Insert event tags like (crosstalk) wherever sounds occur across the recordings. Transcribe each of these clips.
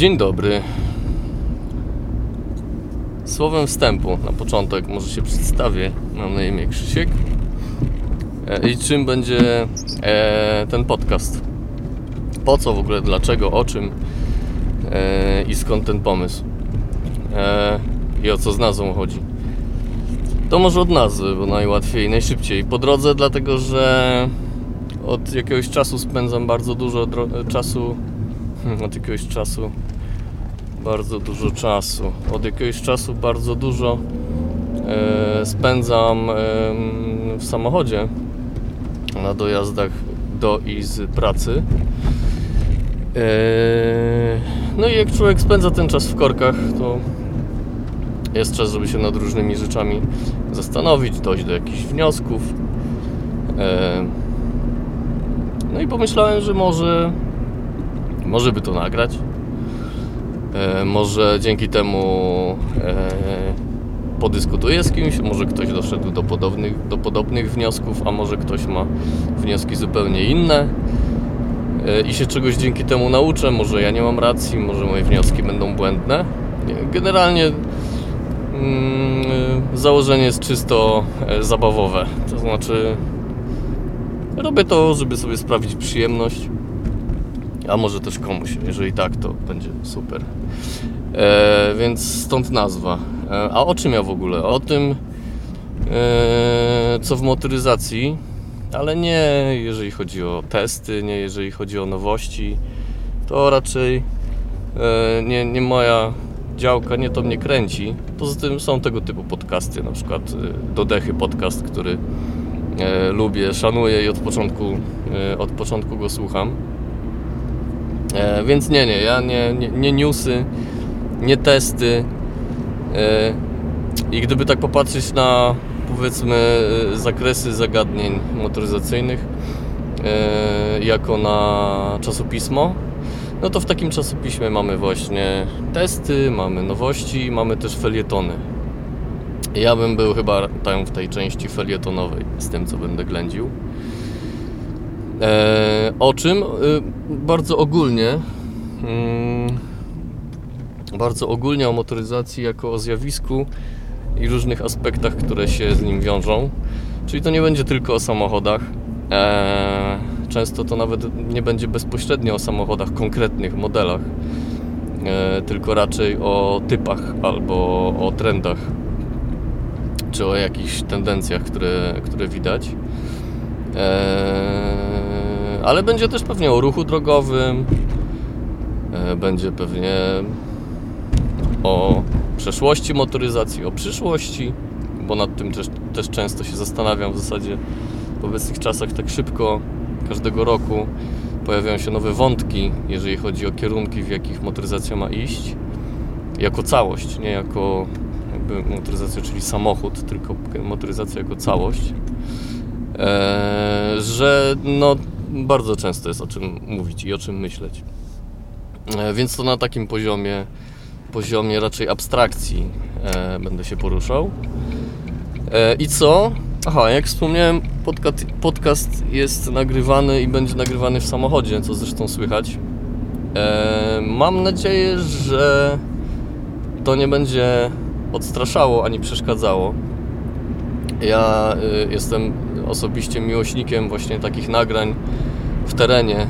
Dzień dobry. Słowem wstępu na początek może się przedstawię. Mam na imię Krzysiek. E, I czym będzie e, ten podcast? Po co w ogóle, dlaczego, o czym e, i skąd ten pomysł? I o co z nazwą chodzi? To może od nazwy, bo najłatwiej, najszybciej. Po drodze, dlatego że od jakiegoś czasu spędzam bardzo dużo czasu (laughs) od jakiegoś czasu bardzo dużo czasu. Od jakiegoś czasu bardzo dużo e, spędzam w samochodzie na dojazdach do i z pracy. E, no i jak człowiek spędza ten czas w korkach, to jest czas, żeby się nad różnymi rzeczami zastanowić, dojść do jakichś wniosków. E, no i pomyślałem, że może może by to nagrać. E, może dzięki temu e, podyskutuję z kimś, może ktoś doszedł do podobnych, do podobnych wniosków, a może ktoś ma wnioski zupełnie inne e, i się czegoś dzięki temu nauczę. Może ja nie mam racji, może moje wnioski będą błędne. Nie, Generalnie mm, założenie jest czysto zabawowe. To znaczy, robię to, żeby sobie sprawić przyjemność a może też komuś. Jeżeli tak, to będzie super. E, więc stąd nazwa. E, a o czym ja w ogóle? O tym, e, co w motoryzacji, ale nie jeżeli chodzi o testy, nie jeżeli chodzi o nowości. To raczej e, nie, nie moja działka, nie to mnie kręci. Poza tym są tego typu podcasty, na przykład e, Dodechy podcast, który e, lubię, szanuję i od początku, e, od początku go słucham. E, więc nie, nie, ja nie, nie, nie newsy, nie testy. E, I gdyby tak popatrzeć na powiedzmy e, zakresy zagadnień motoryzacyjnych e, jako na czasopismo, no to w takim czasopiśmie mamy właśnie testy, mamy nowości, mamy też felietony. Ja bym był chyba tam w tej części felietonowej z tym, co będę ględził. E, o czym? E, bardzo ogólnie. Mm, bardzo ogólnie o motoryzacji jako o zjawisku i różnych aspektach, które się z nim wiążą. Czyli to nie będzie tylko o samochodach. E, często to nawet nie będzie bezpośrednio o samochodach, konkretnych modelach, tylko raczej o typach albo o trendach, czy o jakichś tendencjach, które, które widać. Eee, ale będzie też pewnie o ruchu drogowym, eee, będzie pewnie o przeszłości motoryzacji, o przyszłości, bo nad tym też, też często się zastanawiam w zasadzie w obecnych czasach tak szybko, każdego roku pojawiają się nowe wątki, jeżeli chodzi o kierunki, w jakich motoryzacja ma iść, jako całość, nie jako jakby motoryzacja, czyli samochód, tylko motoryzacja jako całość. Eee, że no, bardzo często jest o czym mówić i o czym myśleć. Eee, więc to na takim poziomie, poziomie raczej abstrakcji e, będę się poruszał. E, I co? Aha, jak wspomniałem, podcast, podcast jest nagrywany i będzie nagrywany w samochodzie, co zresztą słychać. E, mam nadzieję, że to nie będzie odstraszało ani przeszkadzało. Ja y, jestem osobiście miłośnikiem właśnie takich nagrań w terenie y,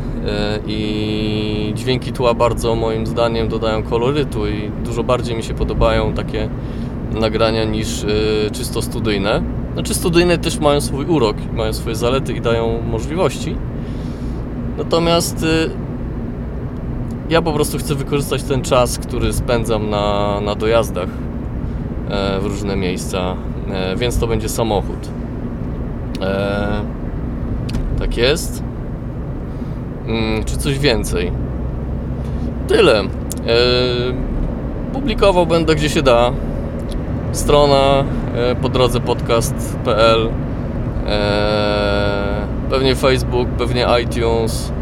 i dźwięki tła bardzo moim zdaniem dodają kolorytu i dużo bardziej mi się podobają takie nagrania niż y, czysto studyjne. Znaczy studyjne też mają swój urok, mają swoje zalety i dają możliwości. Natomiast y, ja po prostu chcę wykorzystać ten czas, który spędzam na, na dojazdach e, w różne miejsca, e, więc to będzie samochód. E, tak jest. Mm, czy coś więcej? Tyle. E, publikował będę gdzie się da. strona e, po drodze podcast.pl e, pewnie Facebook, pewnie iTunes,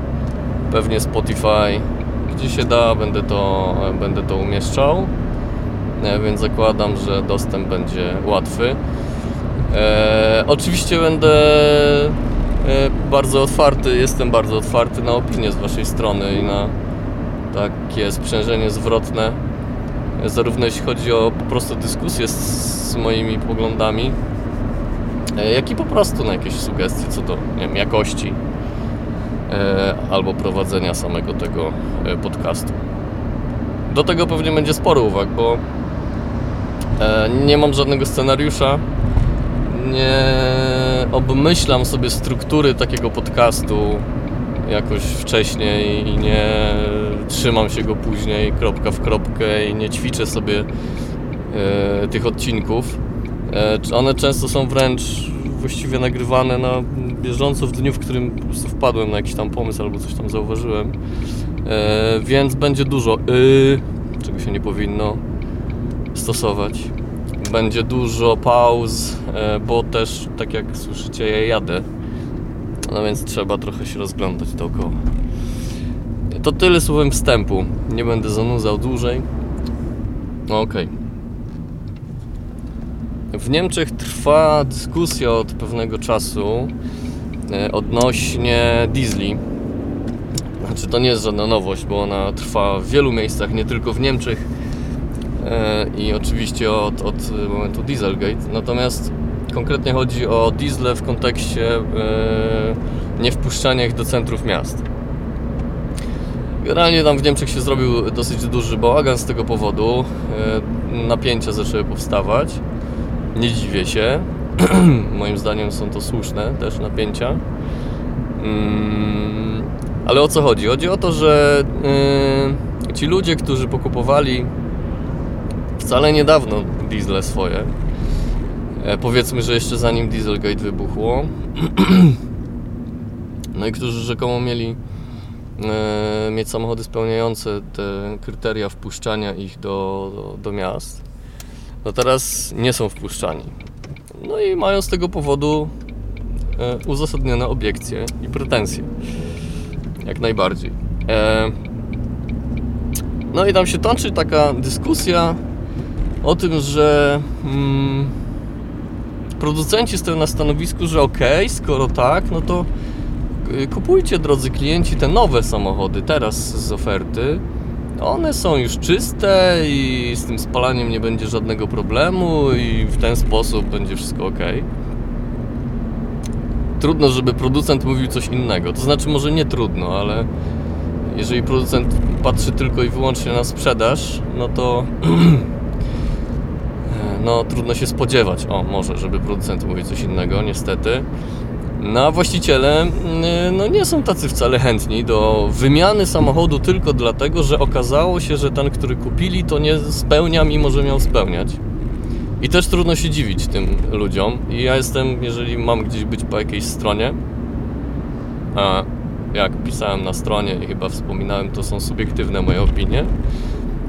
pewnie Spotify. Gdzie się da, będę to, będę to umieszczał, e, więc zakładam, że dostęp będzie łatwy. E, oczywiście będę e, bardzo otwarty, jestem bardzo otwarty na opinie z Waszej strony i na takie sprzężenie zwrotne, zarówno jeśli chodzi o po prostu dyskusję z, z moimi poglądami, e, jak i po prostu na jakieś sugestie co do nie wiem, jakości e, albo prowadzenia samego tego e, podcastu. Do tego pewnie będzie sporo uwag, bo e, nie mam żadnego scenariusza, nie obmyślam sobie struktury takiego podcastu jakoś wcześniej i nie trzymam się go później kropka w kropkę i nie ćwiczę sobie e, tych odcinków. E, one często są wręcz właściwie nagrywane na bieżąco w dniu, w którym po prostu wpadłem na jakiś tam pomysł albo coś tam zauważyłem. E, więc będzie dużo y, czego się nie powinno stosować. Będzie dużo pauz, e, bo też, tak jak słyszycie, ja jadę. No więc trzeba trochę się rozglądać dookoła. To tyle słowem wstępu. Nie będę zanudzał dłużej. No okej. W Niemczech trwa dyskusja od pewnego czasu e, odnośnie diesli. Znaczy to nie jest żadna nowość, bo ona trwa w wielu miejscach, nie tylko w Niemczech i oczywiście od, od momentu Dieselgate. Natomiast konkretnie chodzi o diesle w kontekście e, niewpuszczania ich do centrów miast. Generalnie tam w Niemczech się zrobił dosyć duży bałagan z tego powodu. E, Napięcia zaczęły powstawać. Nie dziwię się. (clears throat) Moim zdaniem są to słuszne też napięcia. Mm, Ale o co chodzi? Chodzi o to, że yy, ci ludzie, którzy pokupowali wcale niedawno diesle swoje, e, powiedzmy, że jeszcze zanim Dieselgate wybuchło, (clears throat) no i którzy rzekomo mieli e, mieć samochody spełniające te kryteria wpuszczania ich do, do, do miast, no teraz nie są wpuszczani. No i mają z tego powodu e, uzasadnione obiekcje i pretensje. Jak najbardziej. E, no i tam się toczy taka dyskusja o tym, że mm, producenci stoją na stanowisku, że okay, skoro tak, no to y, kupujcie, drodzy klienci, te nowe samochody teraz z oferty. One są już czyste i z tym spalaniem nie będzie żadnego problemu i w ten sposób będzie wszystko ok. Trudno, żeby producent mówił coś innego. To znaczy, może nie trudno, ale jeżeli producent patrzy tylko i wyłącznie na sprzedaż, no to (clears throat) no trudno się spodziewać, o może, żeby producent mówił coś innego, niestety. No a właściciele no, nie są tacy wcale chętni do wymiany samochodu tylko dlatego, że okazało się, że ten, który kupili, to nie spełnia, mimo że miał spełniać. I też trudno się dziwić tym ludziom. I ja jestem, jeżeli mam gdzieś być po jakiejś stronie, a jak pisałem na stronie i chyba wspominałem, to są subiektywne moje opinie.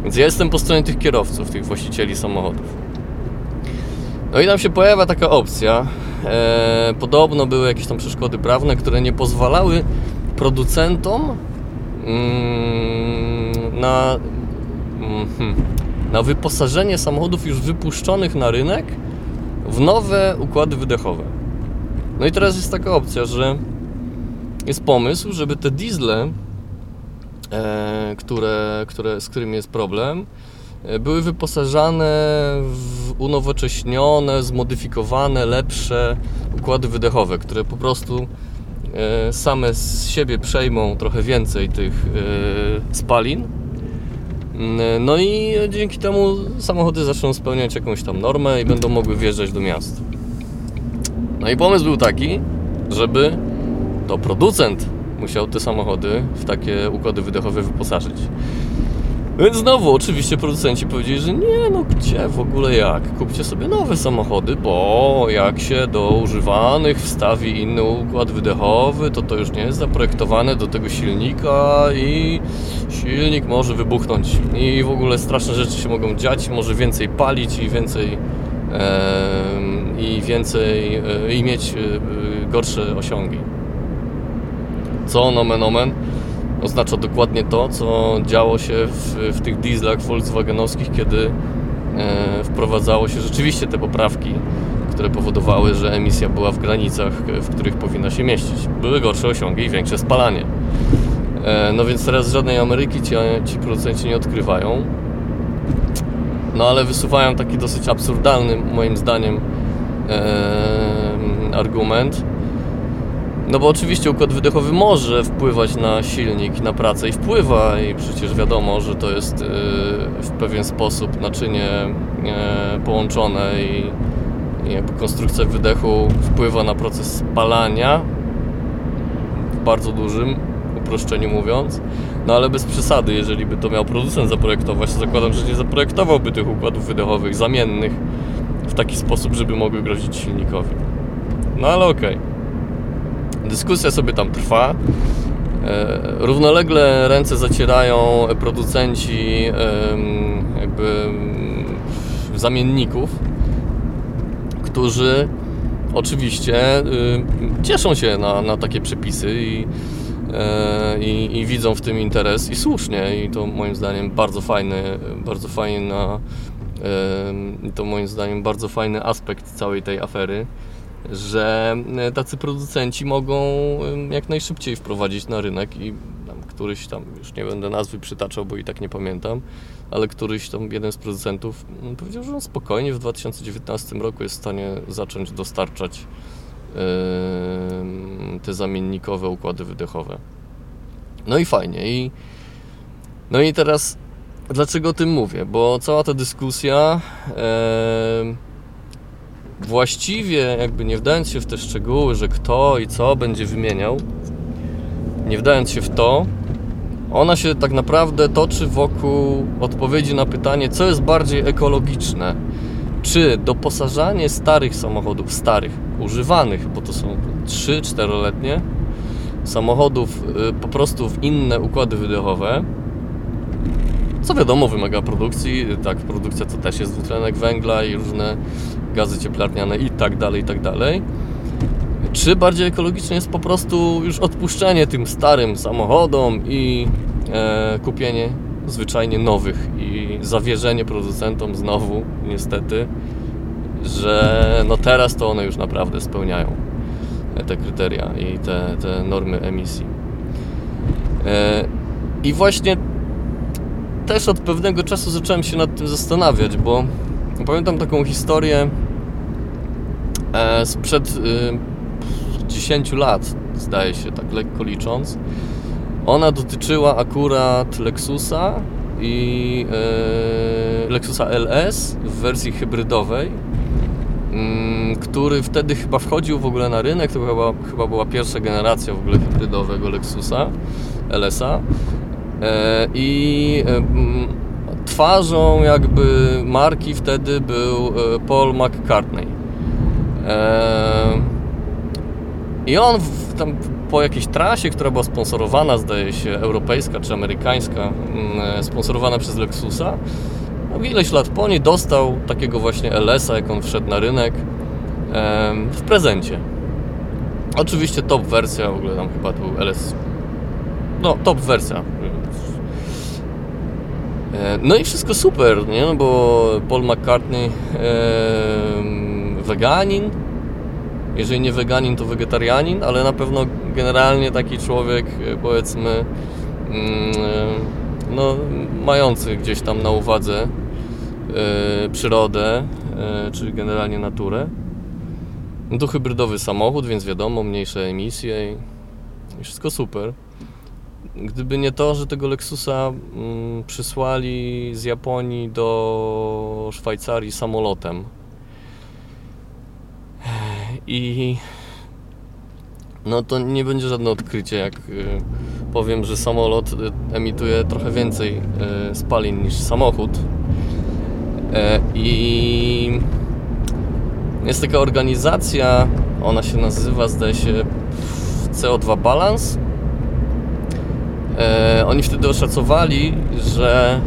Więc ja jestem po stronie tych kierowców, tych właścicieli samochodów. No i tam się pojawia taka opcja. E, podobno były jakieś tam przeszkody prawne, które nie pozwalały producentom mm, na, mm, na wyposażenie samochodów już wypuszczonych na rynek w nowe układy wydechowe. No i teraz jest taka opcja, że jest pomysł, żeby te diesle, e, które, które, z którymi jest problem, były wyposażane w unowocześnione, zmodyfikowane, lepsze układy wydechowe, które po prostu e, same z siebie przejmą trochę więcej tych e, spalin. Mm, no i dzięki temu samochody zaczną spełniać jakąś tam normę i będą mogły wjeżdżać do miast. No i pomysł był taki, żeby to producent musiał te samochody w takie układy wydechowe wyposażyć. Więc znowu, oczywiście producenci powiedzieli, że nie, no gdzie w ogóle jak? Kupcie sobie nowe samochody, bo jak się do używanych wstawi inny układ wydechowy, to to już nie jest zaprojektowane do tego silnika i silnik może wybuchnąć. I w ogóle straszne rzeczy się mogą dziać, może więcej palić i więcej i więcej e, i mieć gorsze osiągi. Co nomen omen oznacza dokładnie to, co działo się w, w tych dieslach Volkswagenowskich, kiedy wprowadzało się rzeczywiście te poprawki, które powodowały, że emisja była w granicach, w których powinna się mieścić. Były gorsze osiągi i większe spalanie. E, no więc teraz żadnej Ameryki ci, ci producenci nie odkrywają. No ale wysuwają taki dosyć absurdalny, moim zdaniem, e, argument. No bo oczywiście układ wydechowy może wpływać na silnik, na pracę i wpływa i przecież wiadomo, że to jest e, w pewien sposób naczynie e, połączone i jakby konstrukcja wydechu wpływa na proces spalania w bardzo dużym uproszczeniu mówiąc. No ale bez przesady, jeżeli by to miał producent zaprojektować, to zakładam, że nie zaprojektowałby tych układów wydechowych zamiennych w taki sposób, żeby mogły grozić silnikowi. No ale okej. Okay. Dyskusja sobie tam trwa. E, równolegle ręce zacierają producenci jakby zamienników, którzy oczywiście y, cieszą się na, na takie przepisy i E, i, i, widzą w tym interes i słusznie i to moim zdaniem bardzo fajny, bardzo fajna to moim zdaniem bardzo fajny aspekt całej tej afery, że e, tacy producenci mogą jak najszybciej wprowadzić na rynek i tam któryś tam, już nie będę nazwy przytaczał, bo i tak nie pamiętam, ale któryś tam jeden z producentów mm, powiedział, że on spokojnie w 2019 roku jest w stanie zacząć dostarczać te zamiennikowe układy wydechowe. No i fajnie. I, no i teraz dlaczego o tym mówię? Bo cała ta dyskusja właściwie jakby nie wdając się w te szczegóły, że kto i co będzie wymieniał, nie wdając się w to, ona się tak naprawdę toczy wokół odpowiedzi na pytanie, co jest bardziej ekologiczne. Czy doposażanie starych samochodów, starych, używanych, bo to są 3-4-letnie, samochodów y, po prostu w inne układy wydechowe, co wiadomo wymaga produkcji, tak, produkcja to też jest dwutlenek węgla i różne gazy cieplarniane i tak dalej, i tak dalej. Czy bardziej ekologiczne jest po prostu już odpuszczenie tym starym samochodom i e, kupienie zwyczajnie nowych i zawierzenie producentom znowu, niestety, że no teraz to one już naprawdę spełniają te kryteria i te, te normy emisji. E, I właśnie też od pewnego czasu zacząłem się nad tym zastanawiać, bo pamiętam taką historię e, sprzed 10 y, lat, zdaje się, tak lekko licząc, ona dotyczyła akurat Lexusa i e, Lexusa LS w wersji hybrydowej, mm, który wtedy chyba wchodził w ogóle na rynek. To chyba, chyba była pierwsza generacja w ogóle hybrydowego Lexusa LS-a. E, I e, mm, twarzą jakby marki wtedy był Paul McCartney. I on w, tam po jakiejś trasie, która była sponsorowana, zdaje się, europejska czy amerykańska, mm, sponsorowana przez Lexusa, no ileś lat po niej dostał takiego właśnie LS-a, jak on wszedł na rynek, w prezencie. Oczywiście top wersja, w ogóle tam chyba to był LS. No, top wersja. E, no i wszystko super, nie? No bo Paul McCartney, weganin, jeżeli nie weganin, to wegetarianin, ale na pewno generalnie taki człowiek, e, powiedzmy, mm, e, no, mający gdzieś tam na uwadze e, przyrodę, czy generalnie naturę. No to hybrydowy samochód, więc wiadomo, mniejsze emisje i wszystko super. Gdyby nie to, że tego Lexusa mm, przysłali z Japonii do Szwajcarii samolotem, i no to nie będzie żadne odkrycie, jak y, powiem, że samolot y, emituje trochę więcej y, spalin niż samochód. I jest taka organizacja, ona się nazywa, zdaje się, CO2 Balance. E, oni wtedy oszacowali, że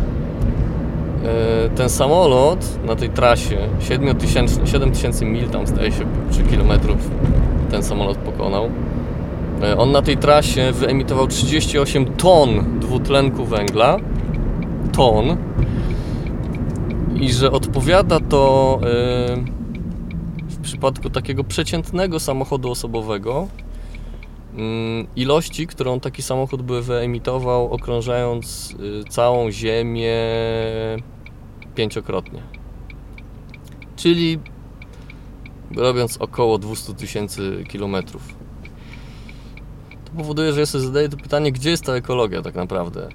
e, ten samolot na tej trasie 7000, 7000 mil tam zdaje się, czy kilometrów ten samolot pokonał. E, on na tej trasie wyemitował 38 ton dwutlenku węgla. Ton. I że odpowiada to w przypadku takiego przeciętnego samochodu osobowego ilości, którą taki samochód by wyemitował, okrążając y, całą Ziemię pięciokrotnie. Czyli robiąc około 200 tysięcy kilometrów. To powoduje, że ja sobie zadaję to pytanie, gdzie jest ta ekologia tak naprawdę?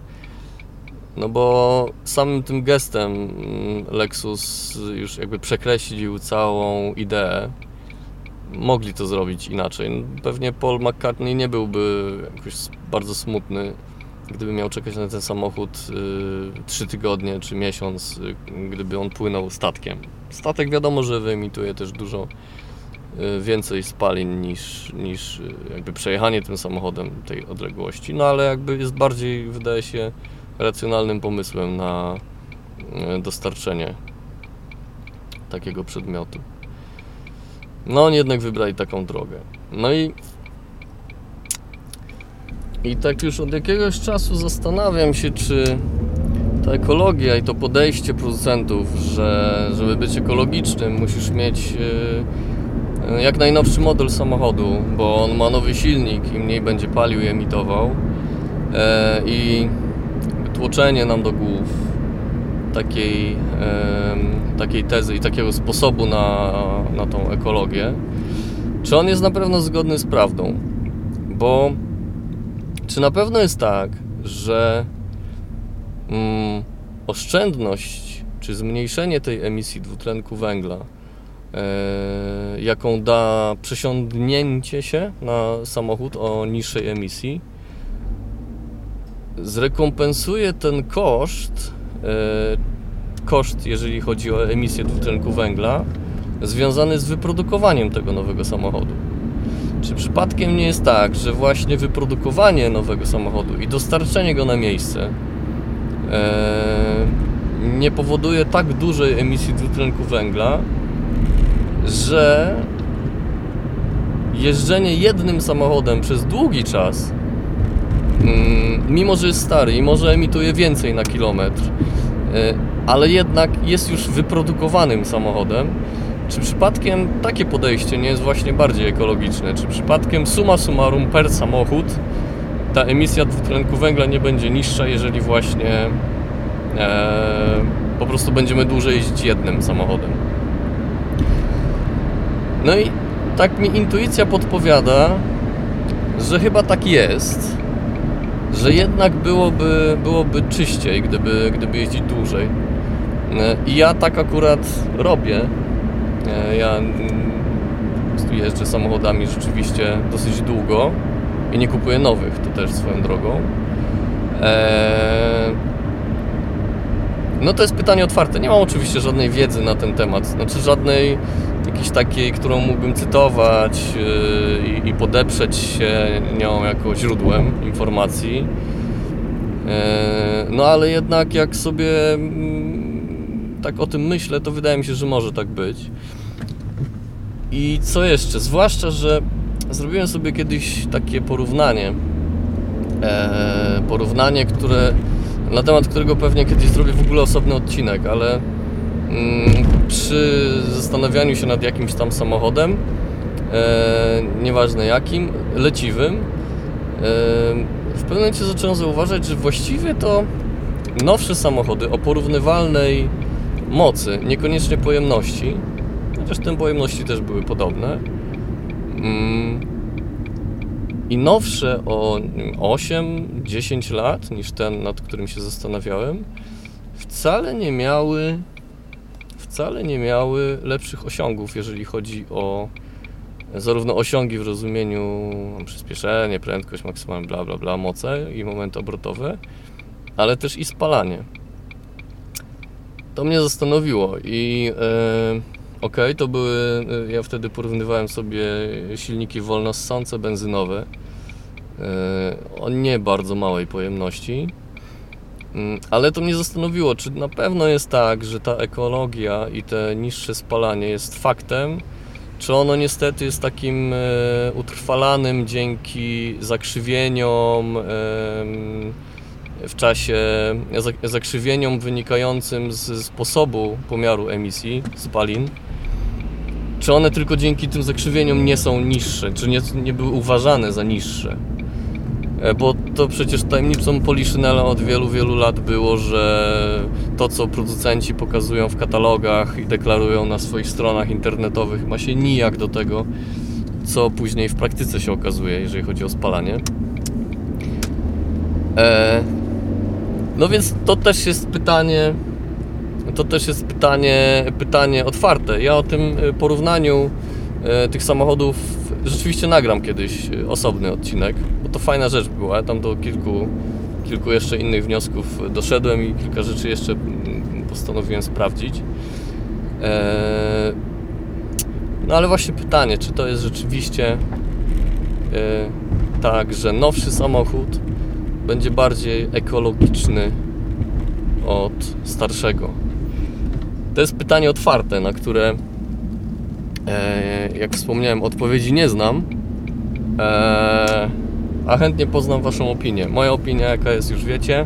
No bo samym tym gestem mm, Lexus już jakby przekreślił całą ideę. Mogli to zrobić inaczej. Pewnie Paul McCartney nie byłby jakoś bardzo smutny, gdyby miał czekać na ten samochód y, 3 tygodnie czy miesiąc, y, gdyby on płynął statkiem. Statek wiadomo, że wyemituje też dużo y, więcej spalin niż, niż jakby przejechanie tym samochodem tej odległości, no ale jakby jest bardziej, wydaje się, racjonalnym pomysłem na dostarczenie takiego przedmiotu. No oni jednak wybrali taką drogę. No i i tak już od jakiegoś czasu zastanawiam się, czy ta ekologia i to podejście producentów, że żeby być ekologicznym musisz mieć yy, jak najnowszy model samochodu, bo on ma nowy silnik i mniej będzie palił i emitował. Yy, I tłoczenie nam do głów takiej, takiej tezy i takiego sposobu na, na tą ekologię, czy on jest na pewno zgodny z prawdą? Bo czy na pewno jest tak, że mm, oszczędność czy zmniejszenie tej emisji dwutlenku węgla, e, jaką da przesiądnięcie się na samochód o niższej emisji, zrekompensuje ten koszt, e, koszt jeżeli chodzi o emisję dwutlenku węgla, związany z wyprodukowaniem tego nowego samochodu. Czy przypadkiem nie jest tak, że właśnie wyprodukowanie nowego samochodu i dostarczenie go na miejsce e, nie powoduje tak dużej emisji dwutlenku węgla, że jeżdżenie jednym samochodem przez długi czas, mm, mimo że jest stary i może emituje więcej na kilometr, e, ale jednak jest już wyprodukowanym samochodem, czy przypadkiem takie podejście nie jest właśnie bardziej ekologiczne? Czy przypadkiem suma summarum per samochód ta emisja dwutlenku węgla nie będzie niższa, jeżeli właśnie e, po prostu będziemy dłużej jeździć jednym samochodem? No i tak mi intuicja podpowiada, że chyba tak jest, że jednak byłoby, byłoby czyściej, gdyby, gdyby jeździć dłużej. E, I ja tak akurat robię. E, ja mm, jeżdżę samochodami rzeczywiście dosyć długo i nie kupuję nowych, to też swoją drogą. E, no to jest pytanie otwarte. Nie mam oczywiście żadnej wiedzy na ten temat, znaczy żadnej jakiejś takiej, którą mógłbym cytować i podeprzeć się nią jako źródłem informacji. No ale jednak jak sobie mm, tak o tym myślę, to wydaje mi się, że może tak być. I co jeszcze? Zwłaszcza, że zrobiłem sobie kiedyś takie porównanie. E, porównanie, które na temat którego pewnie kiedyś zrobię w ogóle osobny odcinek, ale mm, przy zastanawianiu się nad jakimś tam samochodem, e, nieważne jakim, leciwym, e, w pewnym momencie zacząłem zauważać, że właściwie to nowsze samochody o porównywalnej mocy, niekoniecznie pojemności, chociaż te pojemności też były podobne. Mm. I nowsze o 8-10 lat niż ten, nad którym się zastanawiałem, wcale nie miały wcale nie miały lepszych osiągów, jeżeli chodzi o zarówno osiągi w rozumieniu przyspieszenie, prędkość maksymalna, bla bla bla, moce i momenty obrotowe, ale też i spalanie. To mnie zastanowiło i yy, ok, to były, yy, ja wtedy porównywałem sobie silniki wolnossące benzynowe yy, o nie bardzo małej pojemności Mm, Ale to mnie zastanowiło, czy na pewno jest tak, że ta ekologia i te niższe spalanie jest faktem, czy ono niestety jest takim e, utrwalanym dzięki zakrzywieniom w czasie, zak- zakrzywieniom wynikającym z sposobu pomiaru emisji spalin. Czy one tylko dzięki tym zakrzywieniom nie są niższe, czy nie, nie były uważane za niższe? E, Bo to przecież tajemnicą Poliszynela od wielu, wielu lat było, że to, co producenci pokazują w katalogach i deklarują na swoich stronach internetowych, ma się nijak do tego, co później w praktyce się okazuje, jeżeli chodzi o spalanie. E, no więc to też jest pytanie, to też jest pytanie, pytanie otwarte. Ja o tym e, porównaniu e, tych samochodów rzeczywiście nagram kiedyś e, osobny odcinek, bo to fajna rzecz była. Ja tam do kilku, kilku jeszcze innych wniosków doszedłem i kilka rzeczy jeszcze mm, postanowiłem sprawdzić. No ale właśnie pytanie, czy to jest rzeczywiście tak, że nowszy samochód będzie bardziej ekologiczny od starszego? To jest pytanie otwarte, na które, e, jak wspomniałem, odpowiedzi nie znam, e, a chętnie poznam Waszą opinię. Moja opinia, jaka jest, już wiecie.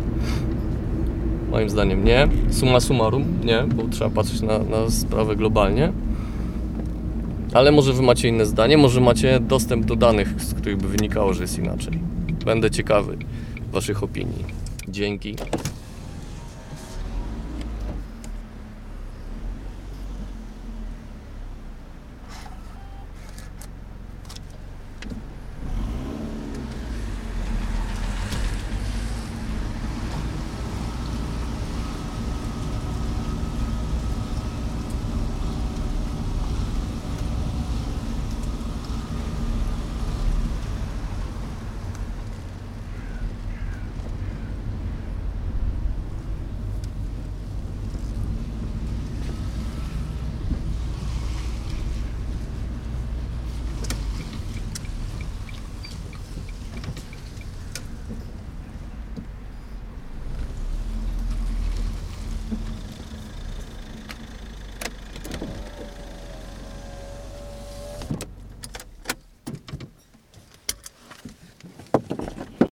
Moim zdaniem nie. Summa summarum nie, bo trzeba patrzeć na, na sprawę globalnie. Ale może Wy macie inne zdanie, może macie dostęp do danych, z których by wynikało, że jest inaczej. Będę ciekawy Waszych opinii. Dzięki.